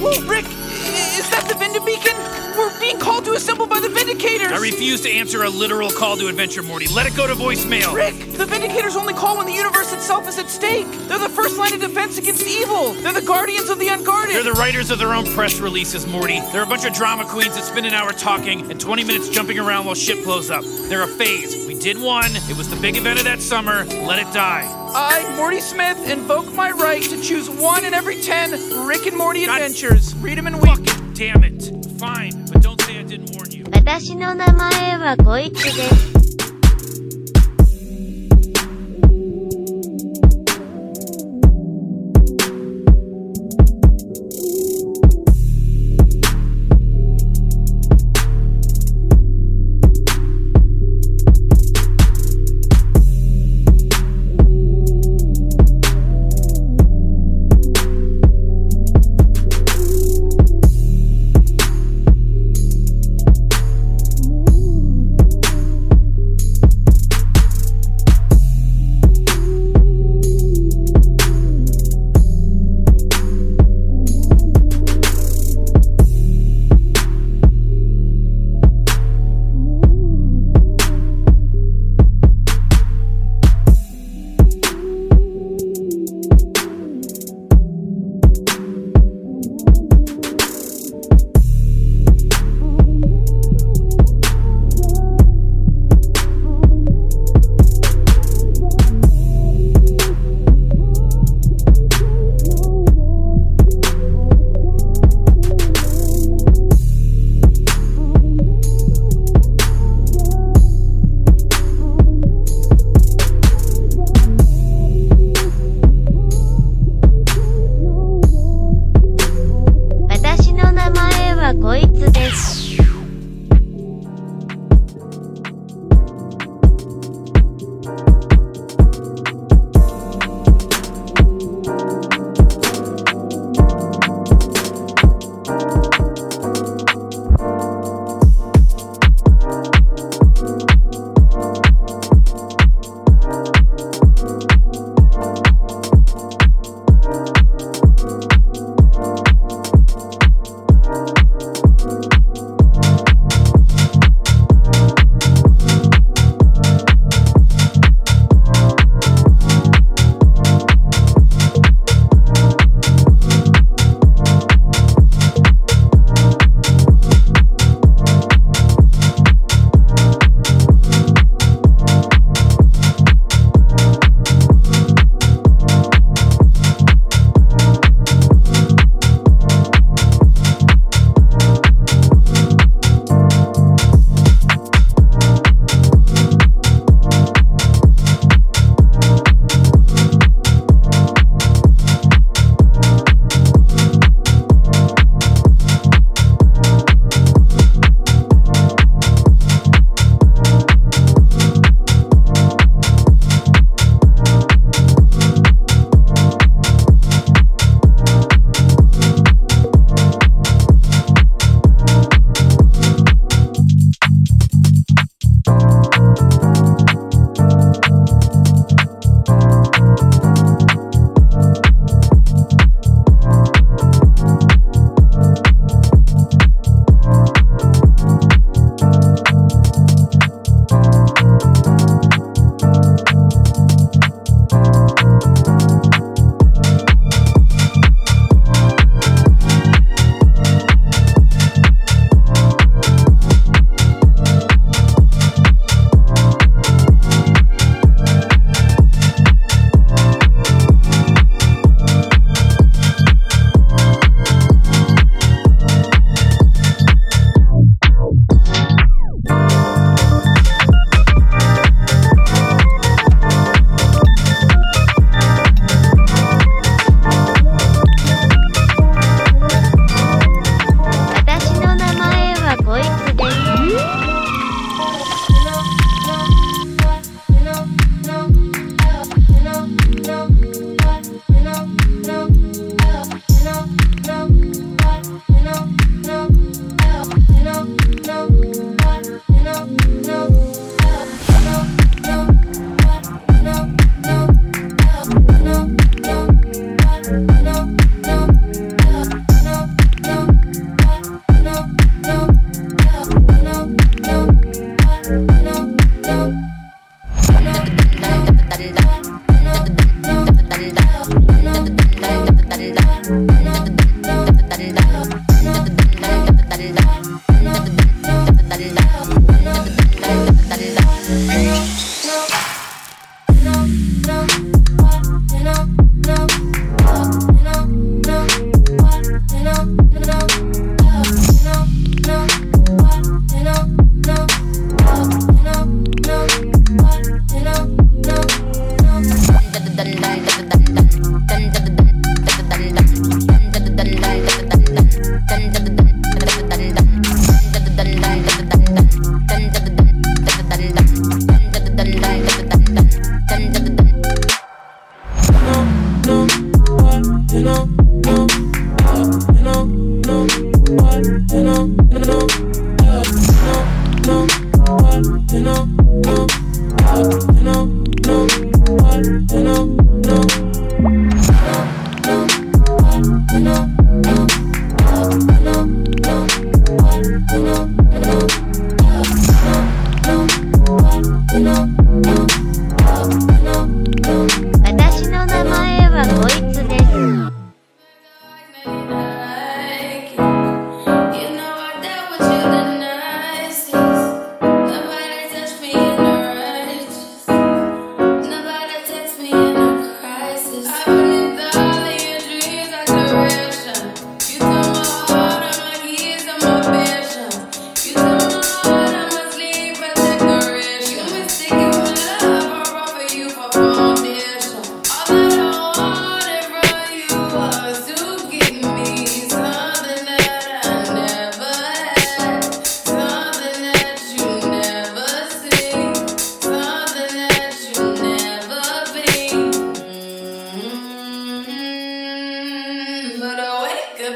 Whoa, Rick, is that the Vinda beacon? We're being called to assemble by the Vindicators. I refuse to answer a literal call to adventure, Morty. Let it go to voicemail. Rick, the Vindicators only call when the universe itself is at stake. They're the first line of defense against evil. They're the guardians of the unguarded. They're the writers of their own press releases, Morty. They're a bunch of drama queens that spend an hour talking and 20 minutes jumping around while shit blows up. They're a phase We did one. It was the big event of that summer. Let it die. I, Morty Smith, invoke my right to choose one in every ten Rick and Morty God- adventures. Read them and week. Fucking damn it. Fine, but don't say I didn't warn you. 私の名前はこいつです。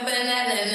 Banana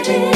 talking about,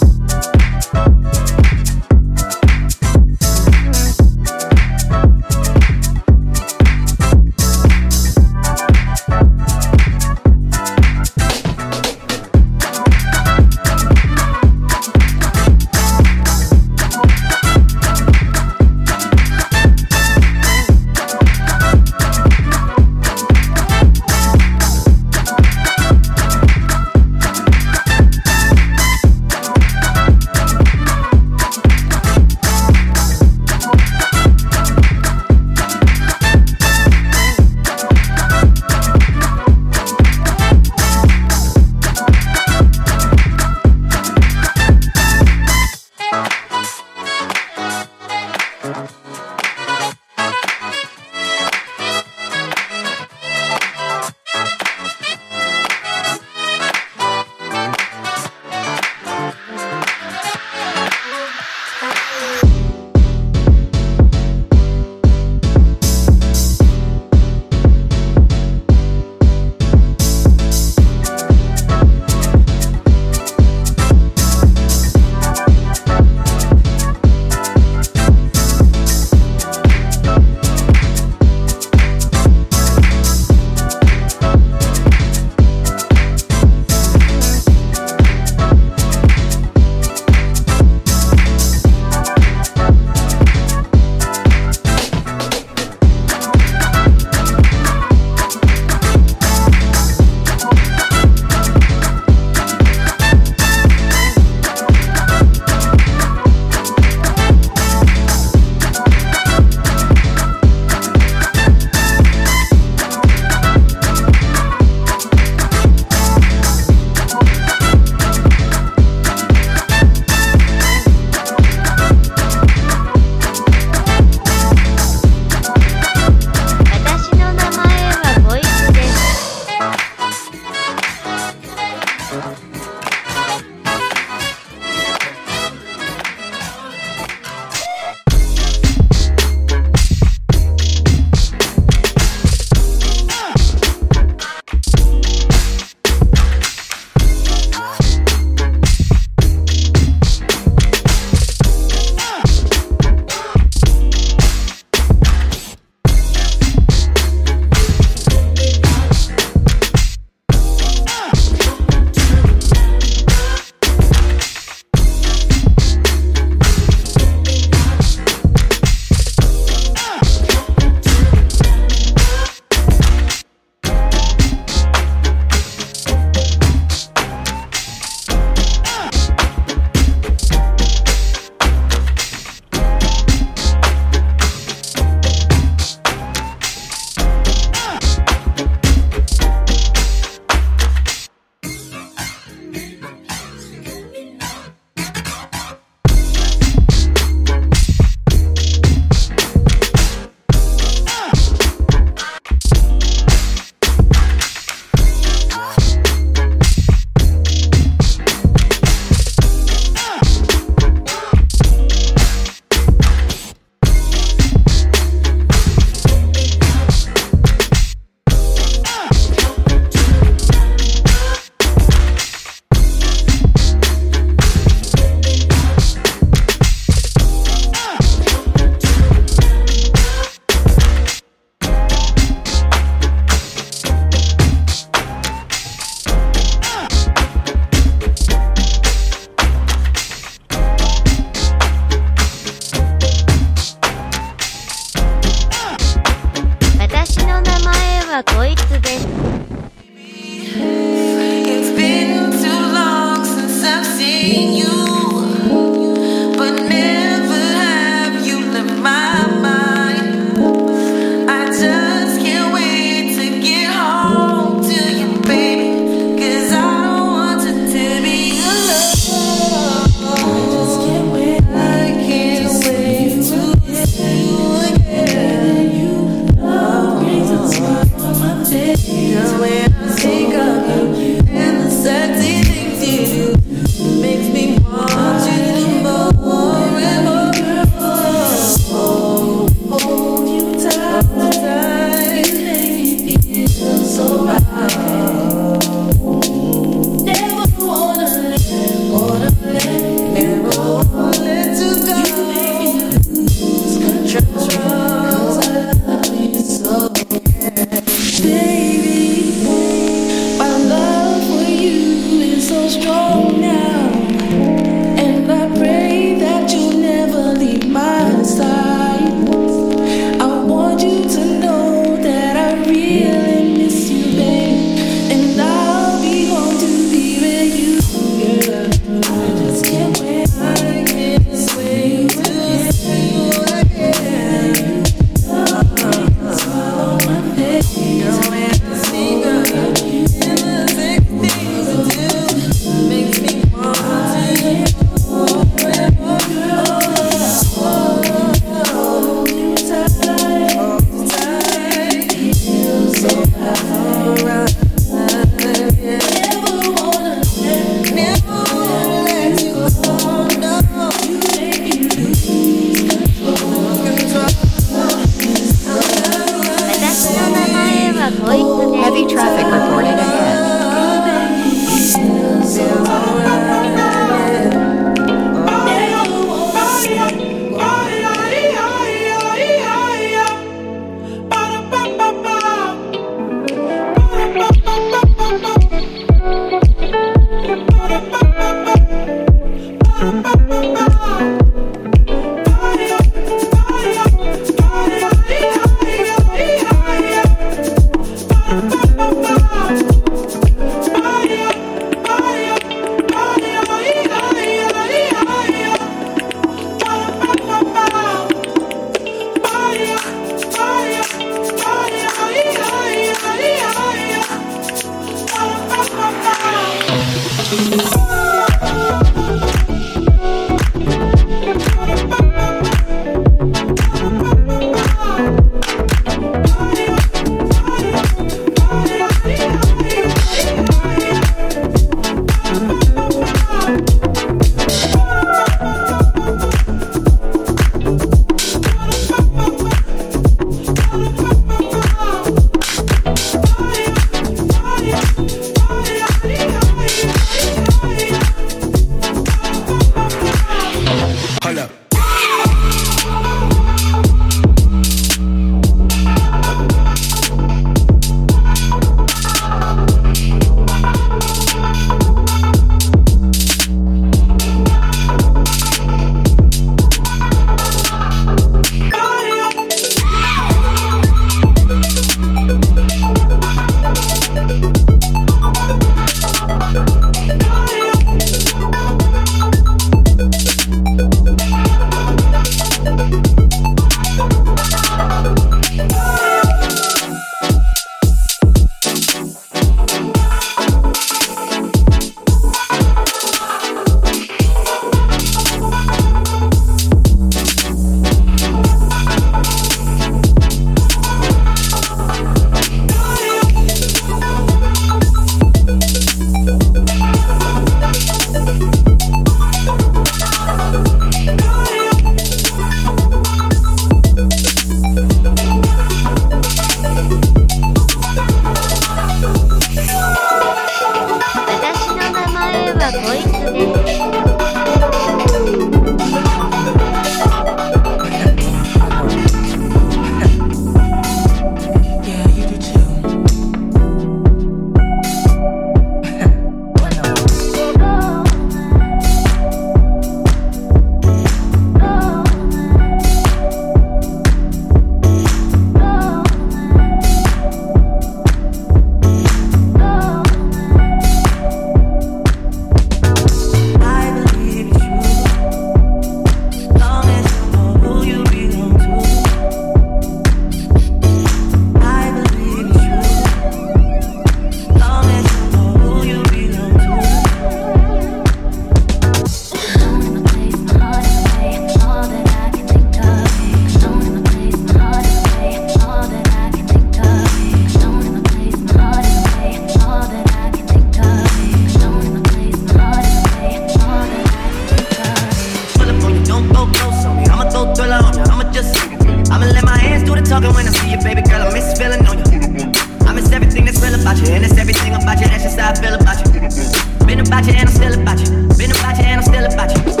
just I'ma let my hands do the talking when I see you, baby girl. I miss feeling on you. I miss everything that's real about you, and it's everything about you. That's just how I feel about you. Been about you and I'm still about you. Been about you and I'm still about you.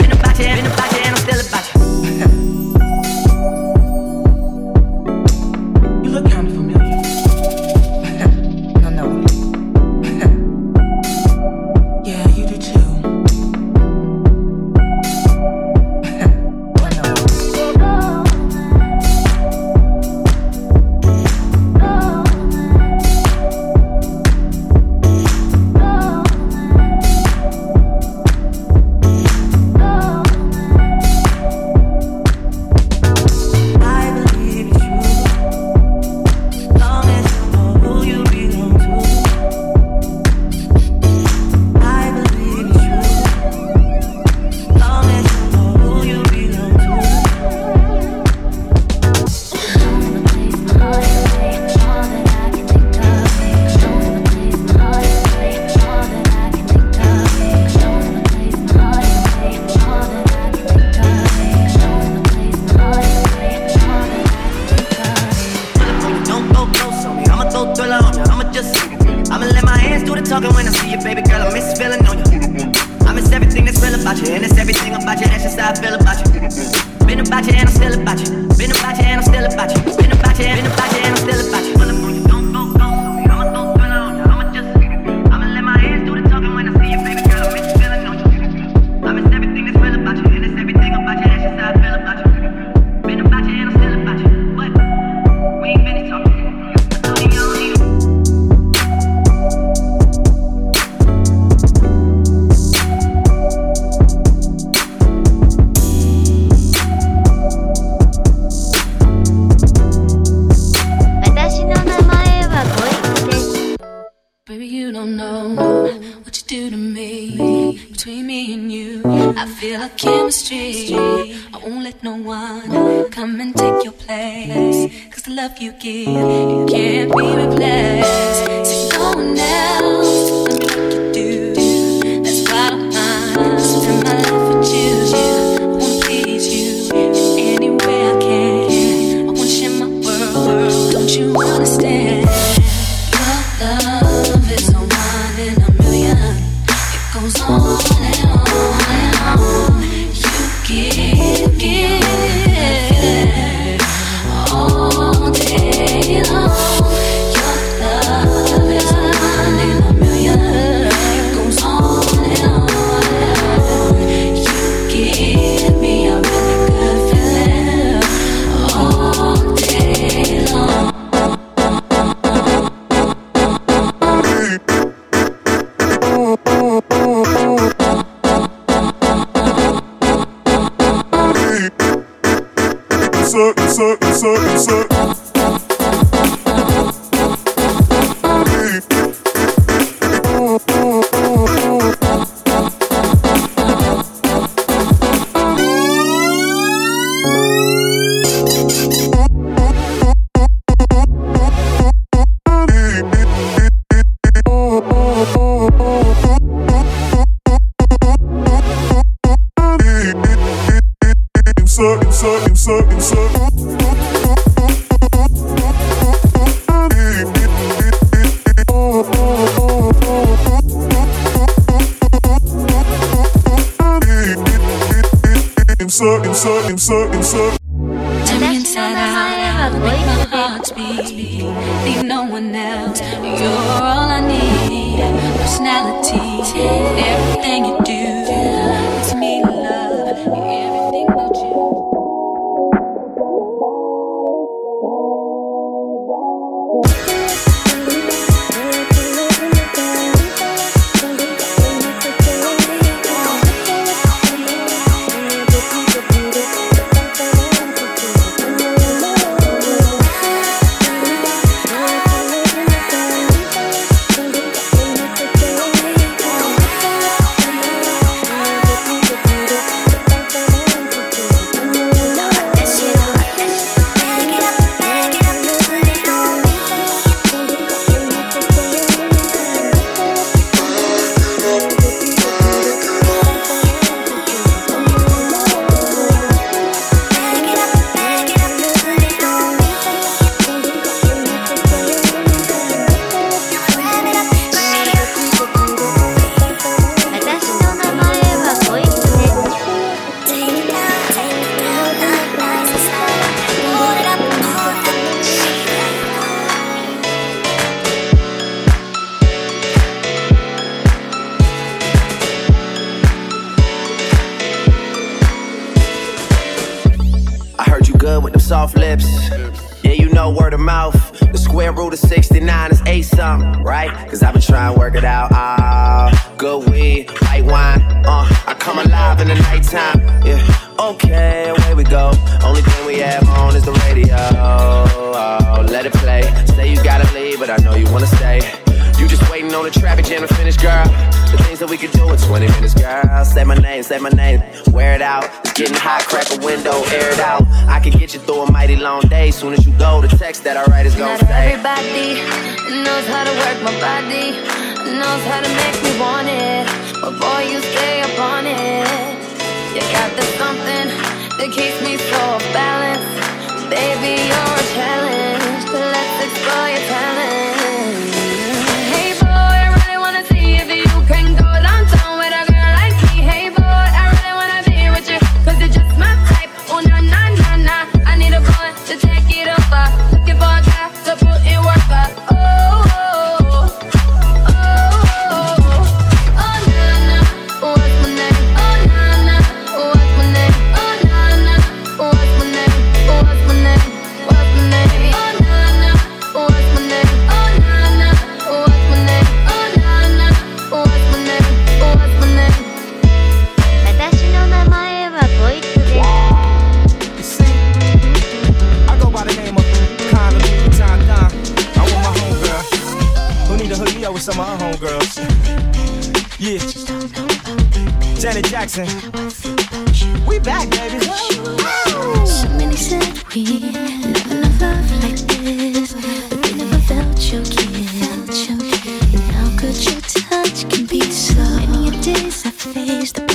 Insert, insert, insert. Insert, insert, insert, We back, baby. Said we never, like this. We never felt your touch can be so? Many days I faced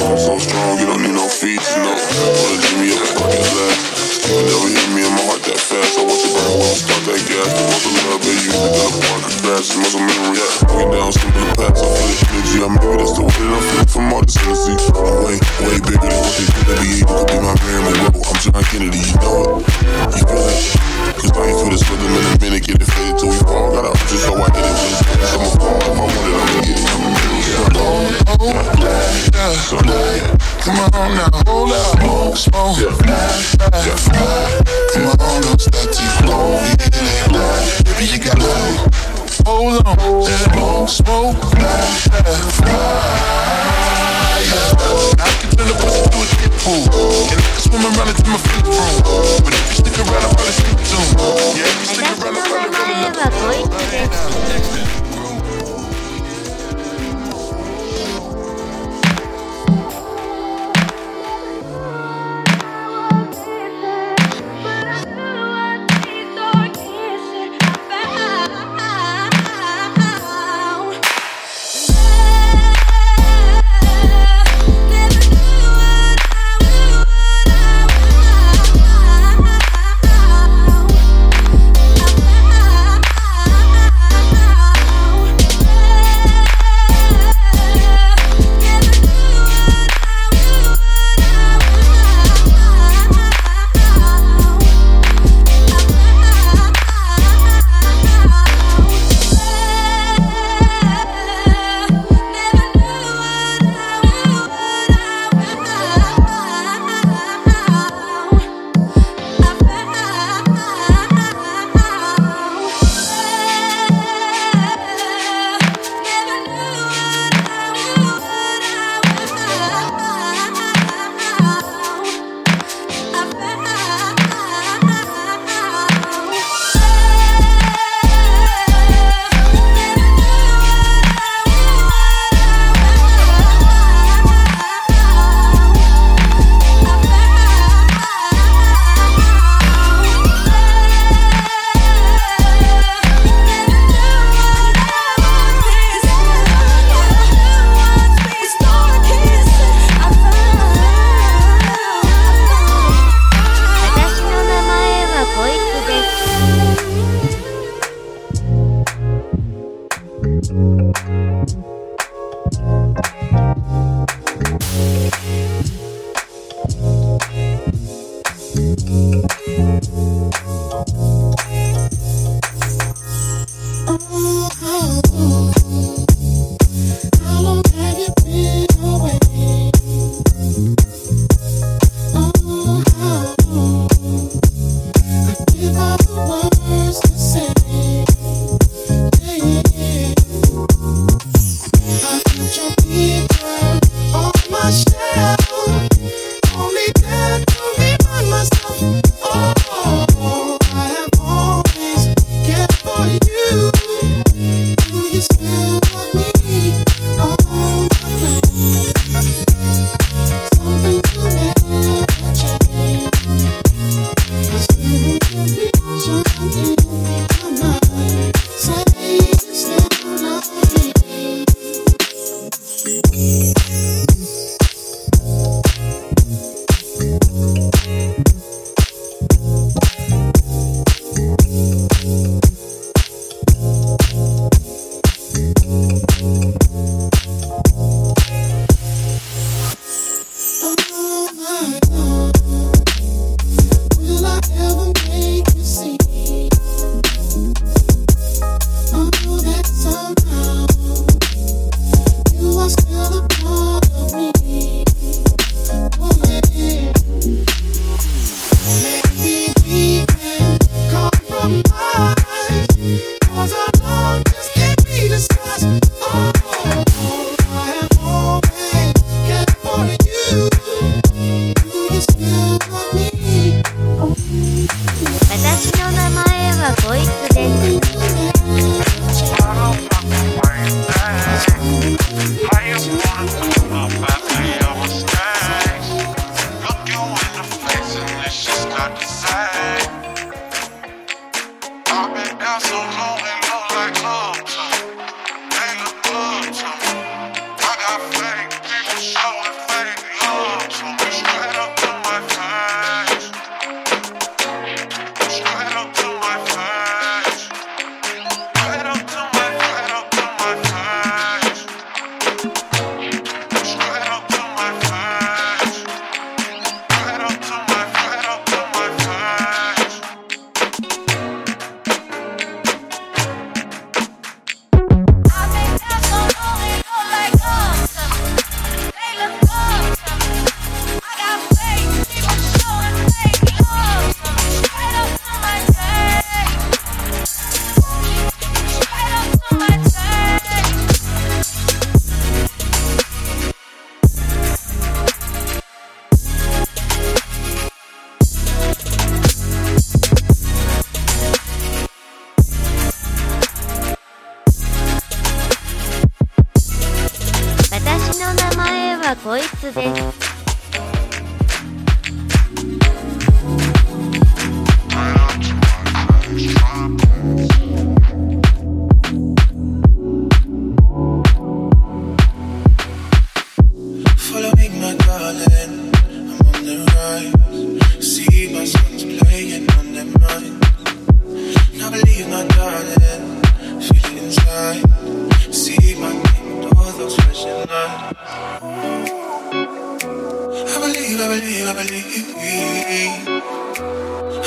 I'm so strong, you don't need no feet, no. Wanna give me a fuck his. You never hit me in my heart that fast. I watch it burn while I start that gas. The muscle love, baby, you think I'm going to crash. The muscle memory, yeah. Way down, simple the. I feel the energy. I maybe that's the way that I feel from all this Tennessee. I'm way, way bigger than what they think I be. able to be my man, my rebel. I'm John Kennedy, you know on now. Hold up. Smoke, smoke. Yeah.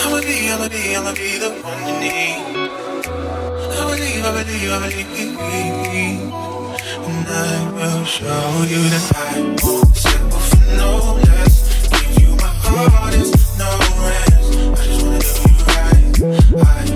I'ma be, I'ma be, I'ma be the one you need. I believe, I believe, I believe, and I will show you that I won't settle for no less. Give you my hardest, no rest. I just wanna do you right. I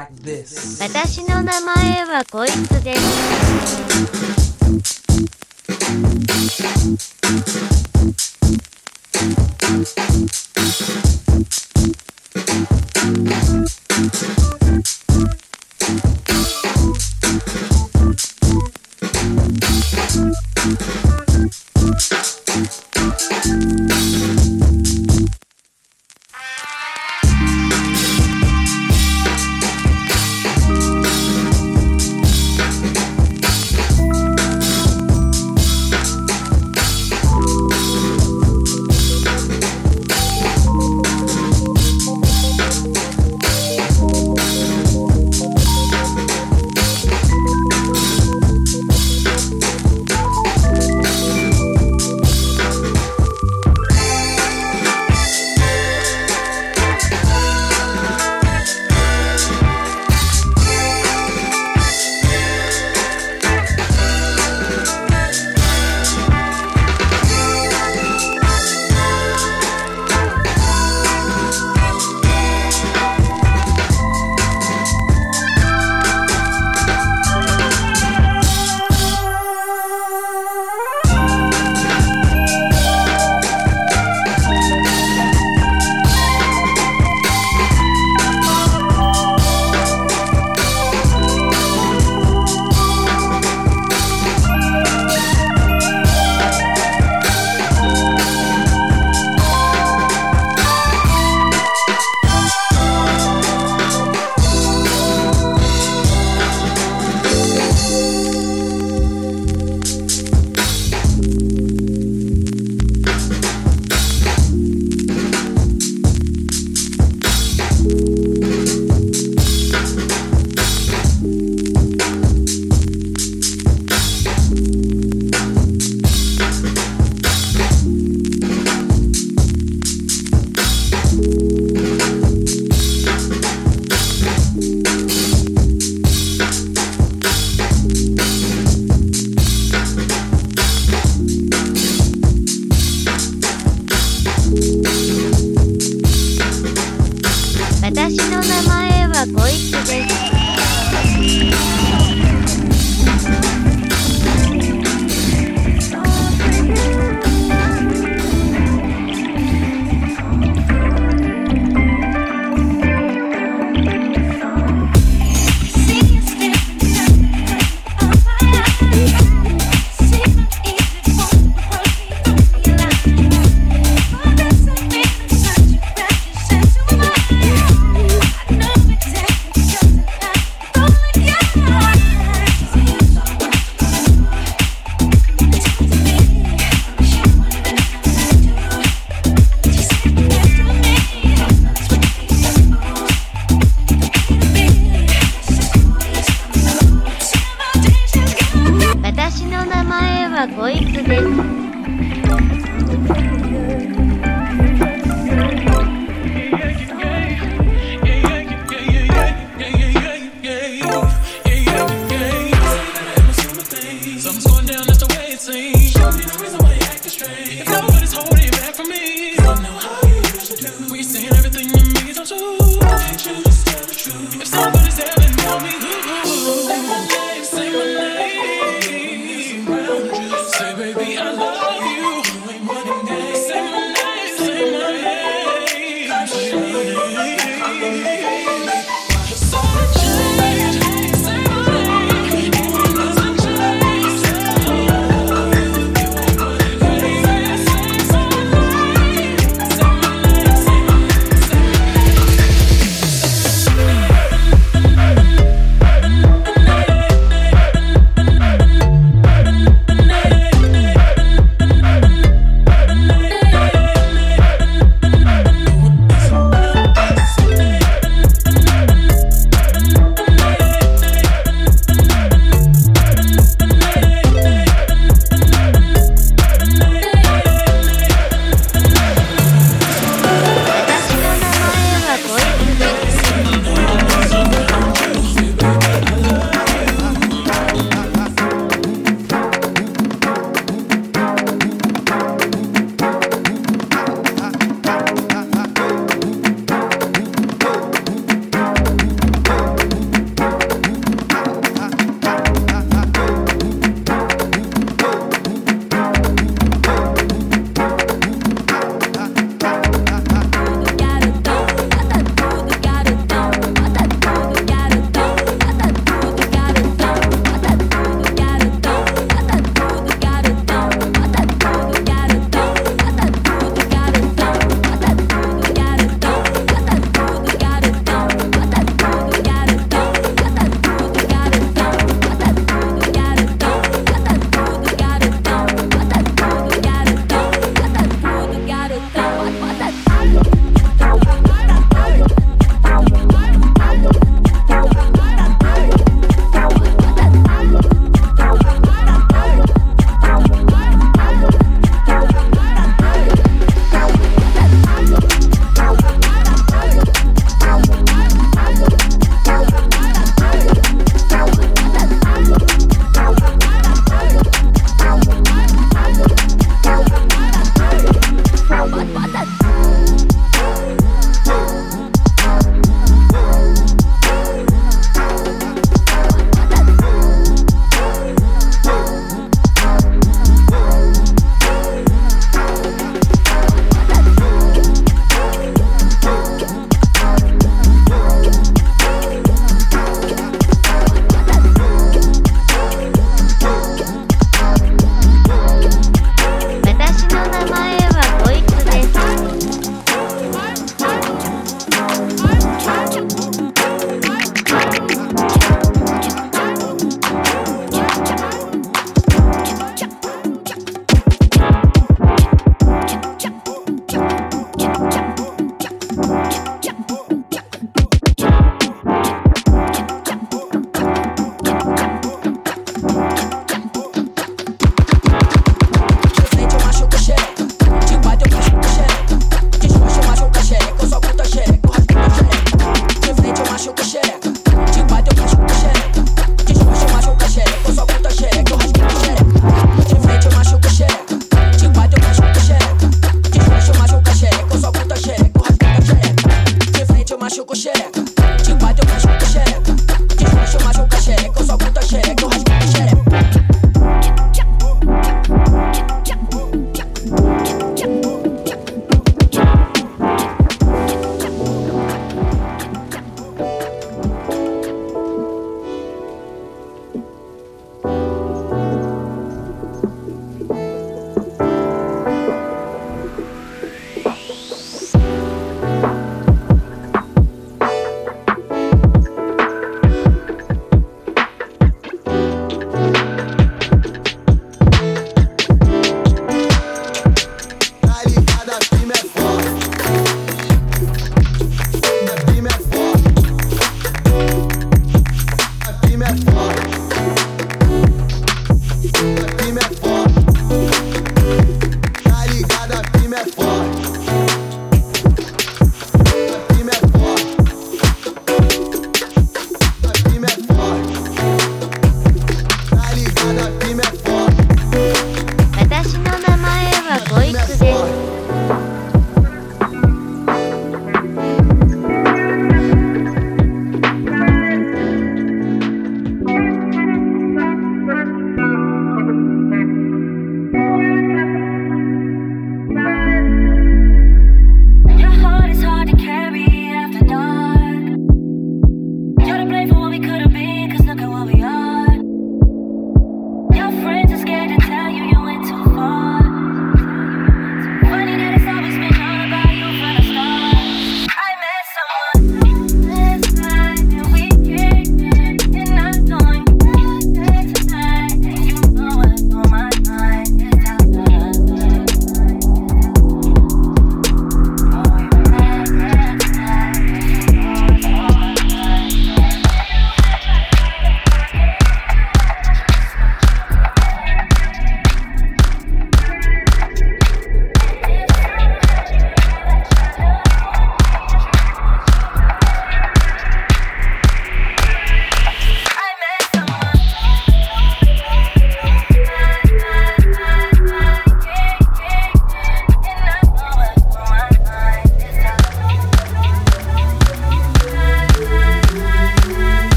write this.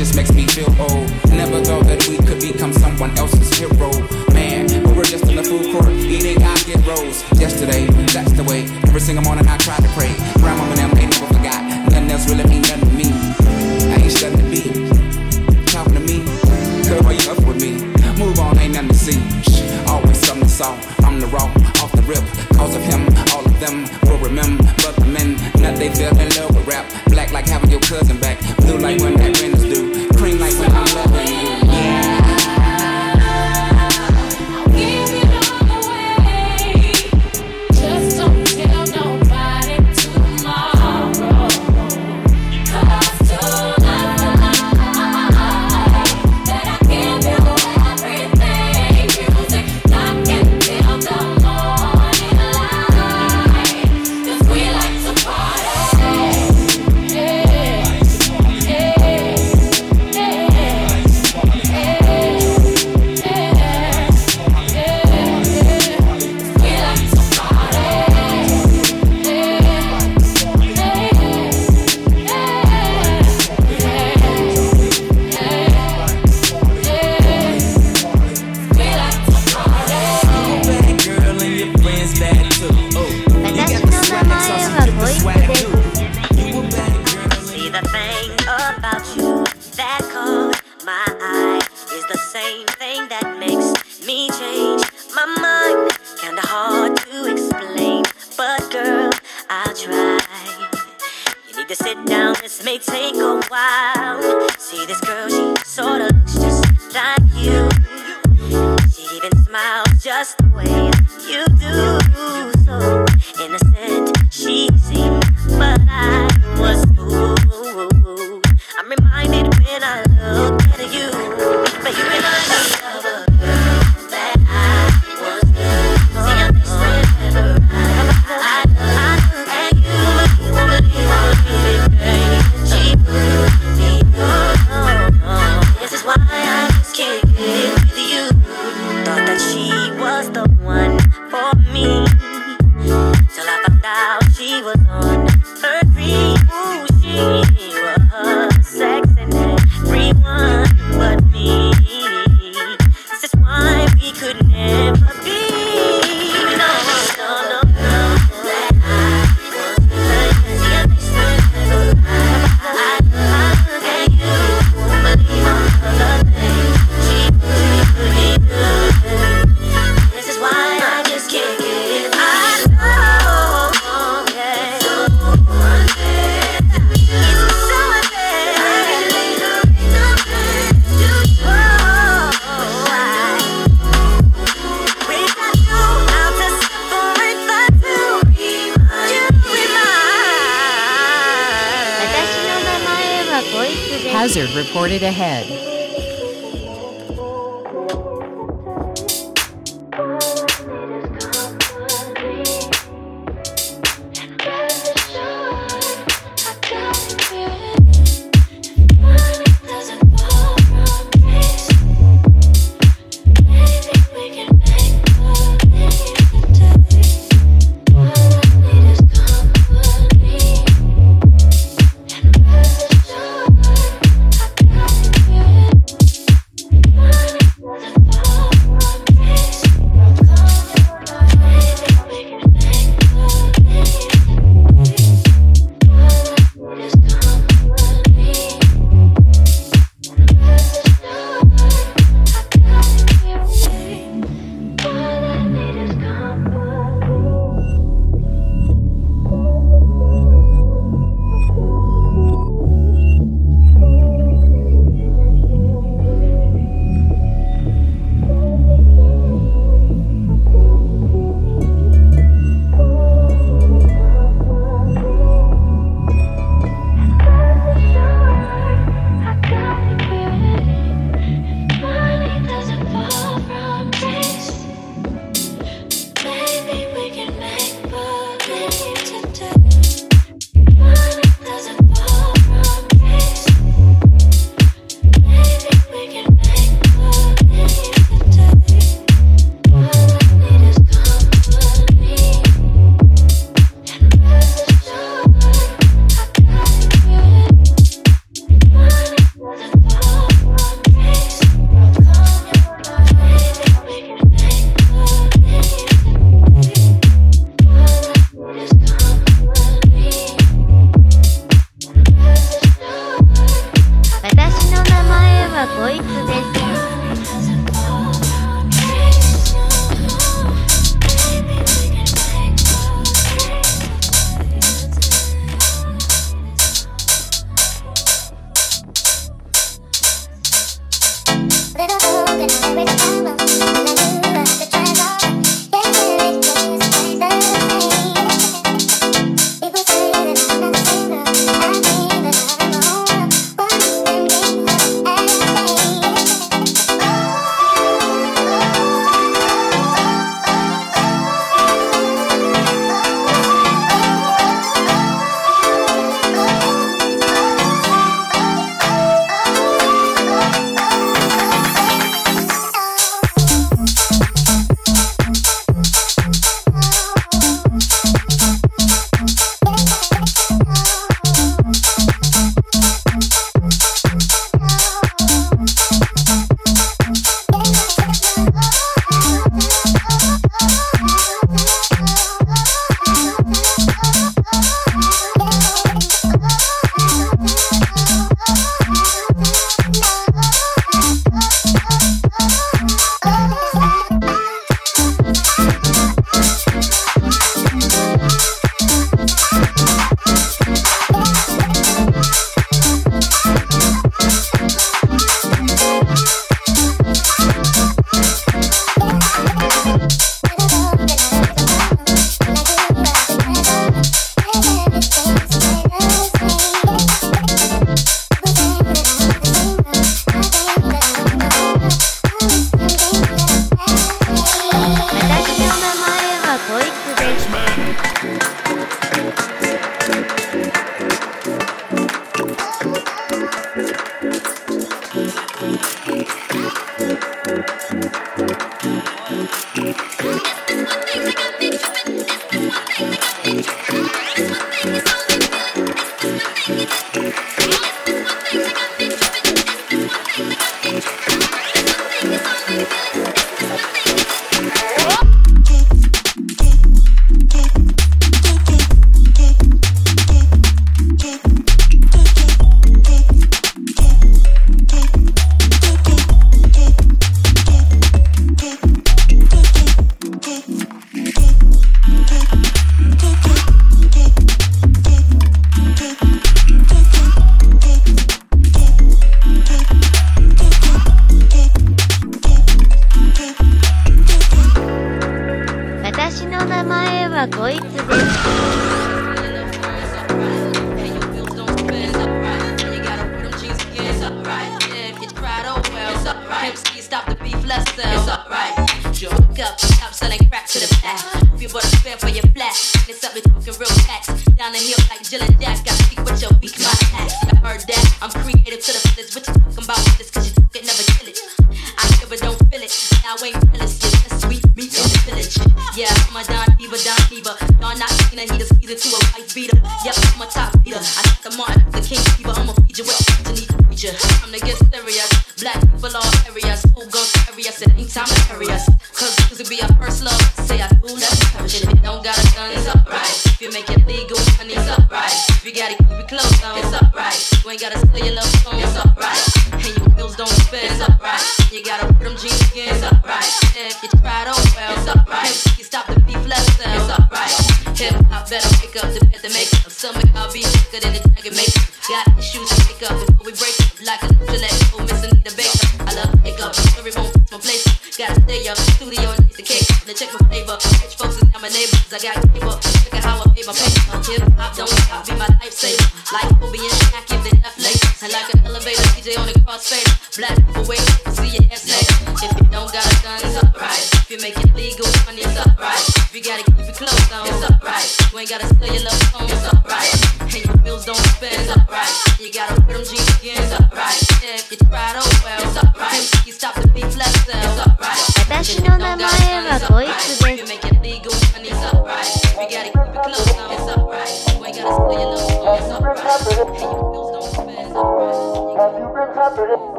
Just makes me feel old.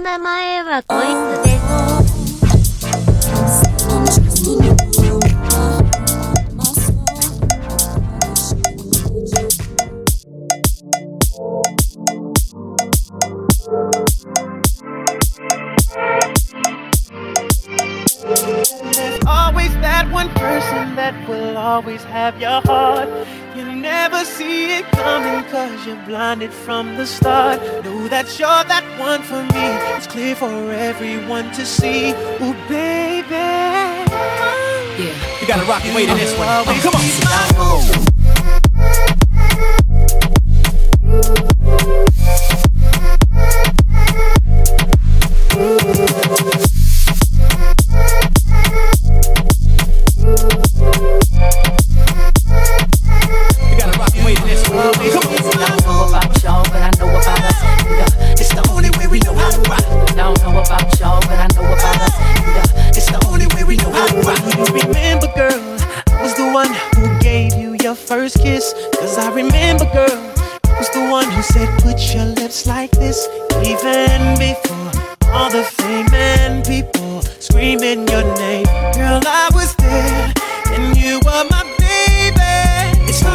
名前 to see. Oh, baby. Yeah. You gotta rock and wait in this one. Oh, come on.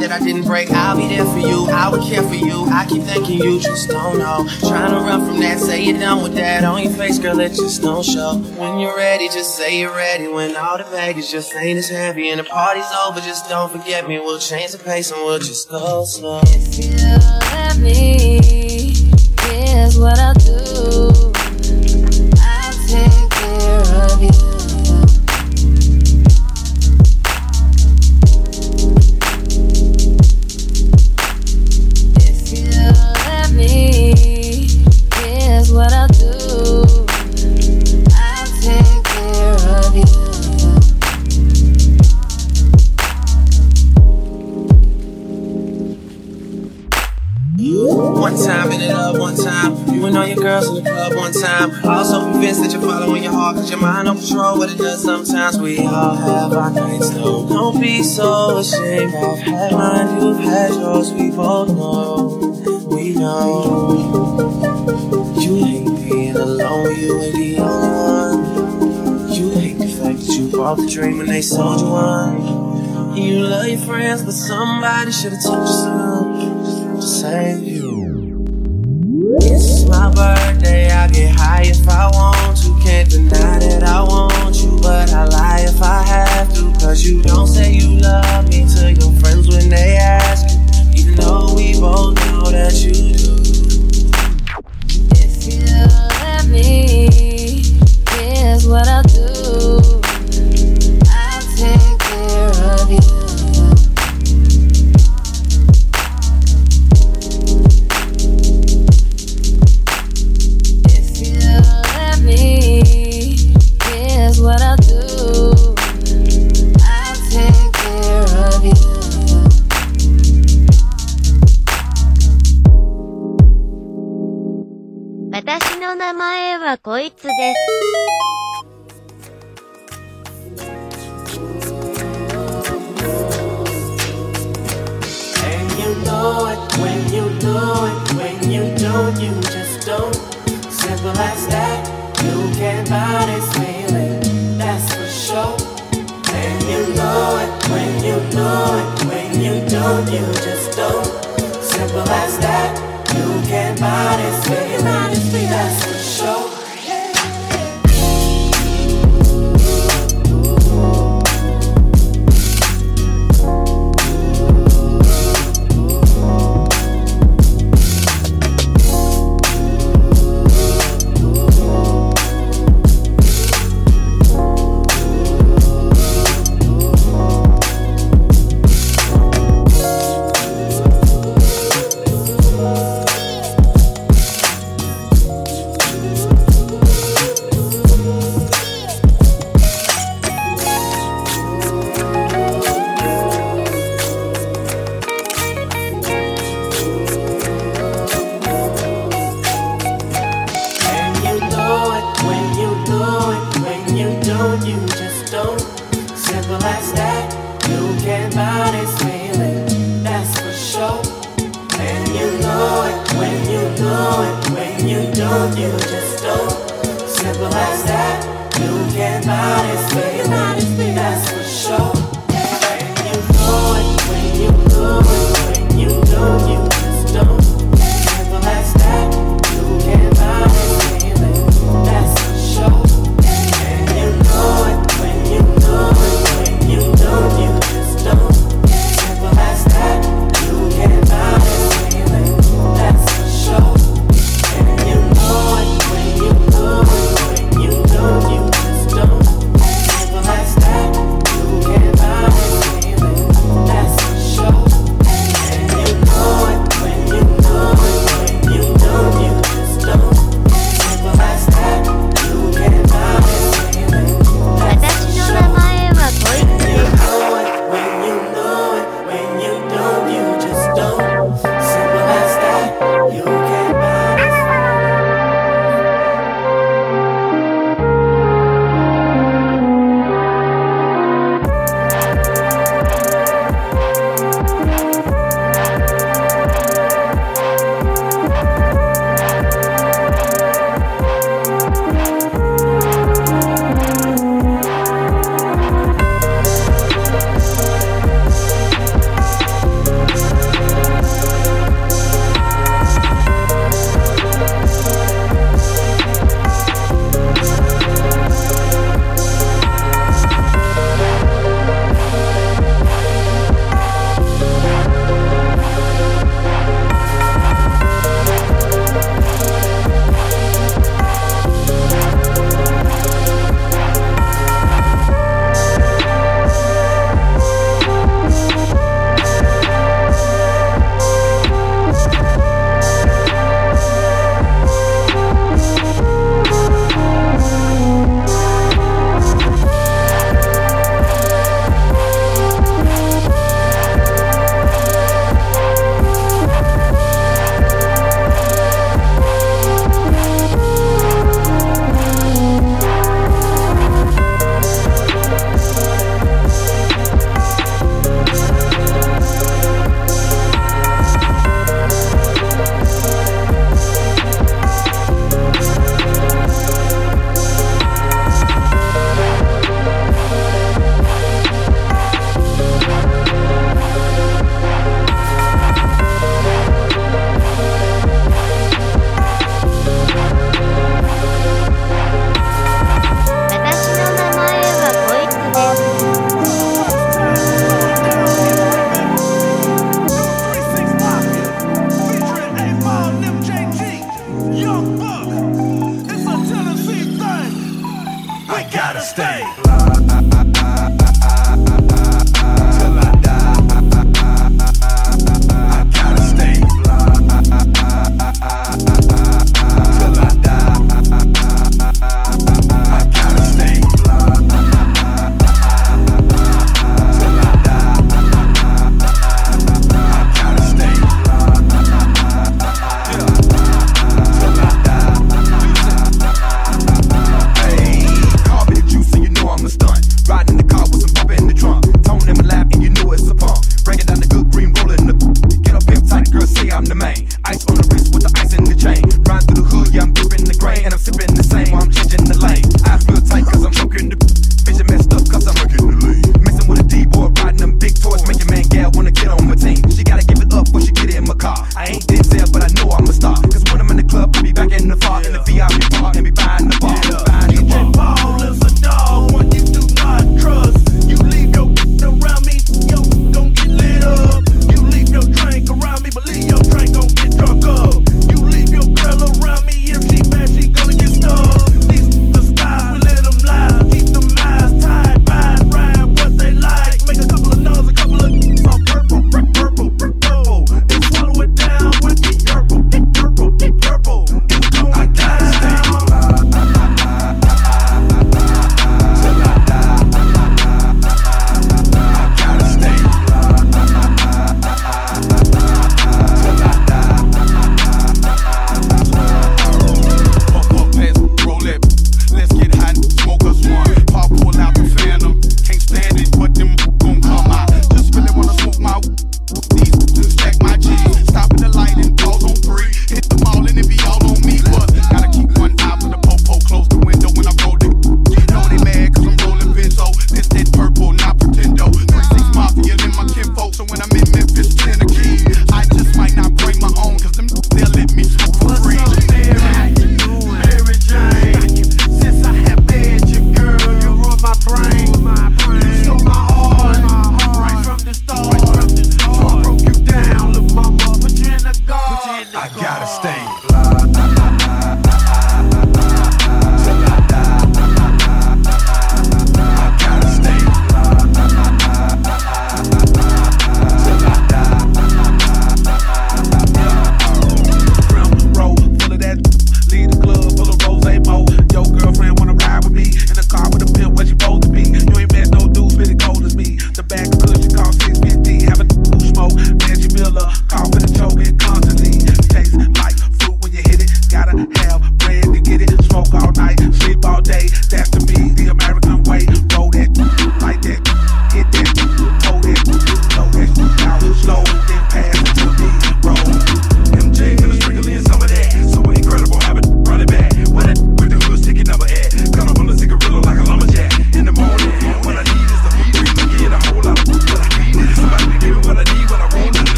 that I didn't break. I'll be there for you, I will care for you. I keep thinking you just don't know. Trying to run from that, say you're done with that. On your face, girl, it just don't show. When you're ready, just say you're ready. When all the baggage just ain't as heavy and the party's over, just don't forget me. We'll change the pace and we'll just go slow. If you let me, here's what I'll do. somebody should have told you.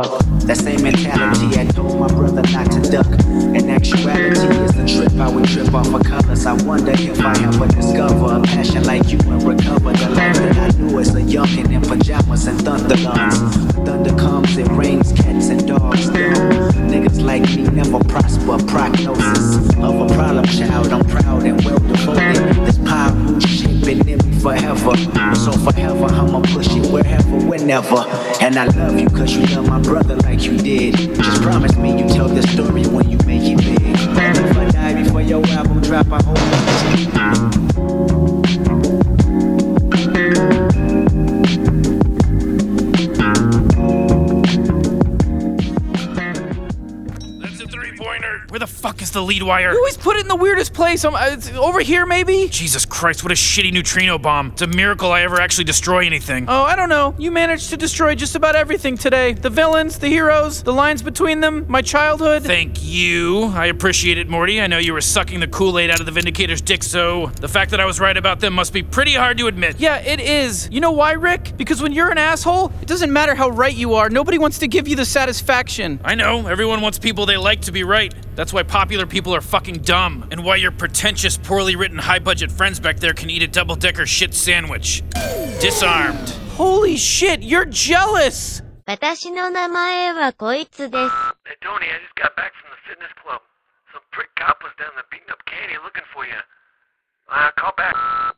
Ain't place. Uh, over here, maybe? Jesus Christ, what a shitty neutrino bomb. It's a miracle I ever actually destroy anything. Oh, I don't know. You managed to destroy just about everything today. The villains, the heroes, the lines between them, my childhood. Thank you. I appreciate it, Morty. I know you were sucking the Kool Aid out of the Vindicator's dick, so the fact that I was right about them must be pretty hard to admit. Yeah, it is. You know why, Rick? Because when you're an asshole, it doesn't matter how right you are. Nobody wants to give you the satisfaction. I know. Everyone wants people they like to be right. That's why popular people are fucking dumb, and why your pretentious, poorly written, high budget friends back there can eat a double decker shit sandwich. Disarmed. Holy shit, you're jealous! 私の名前はこいつです。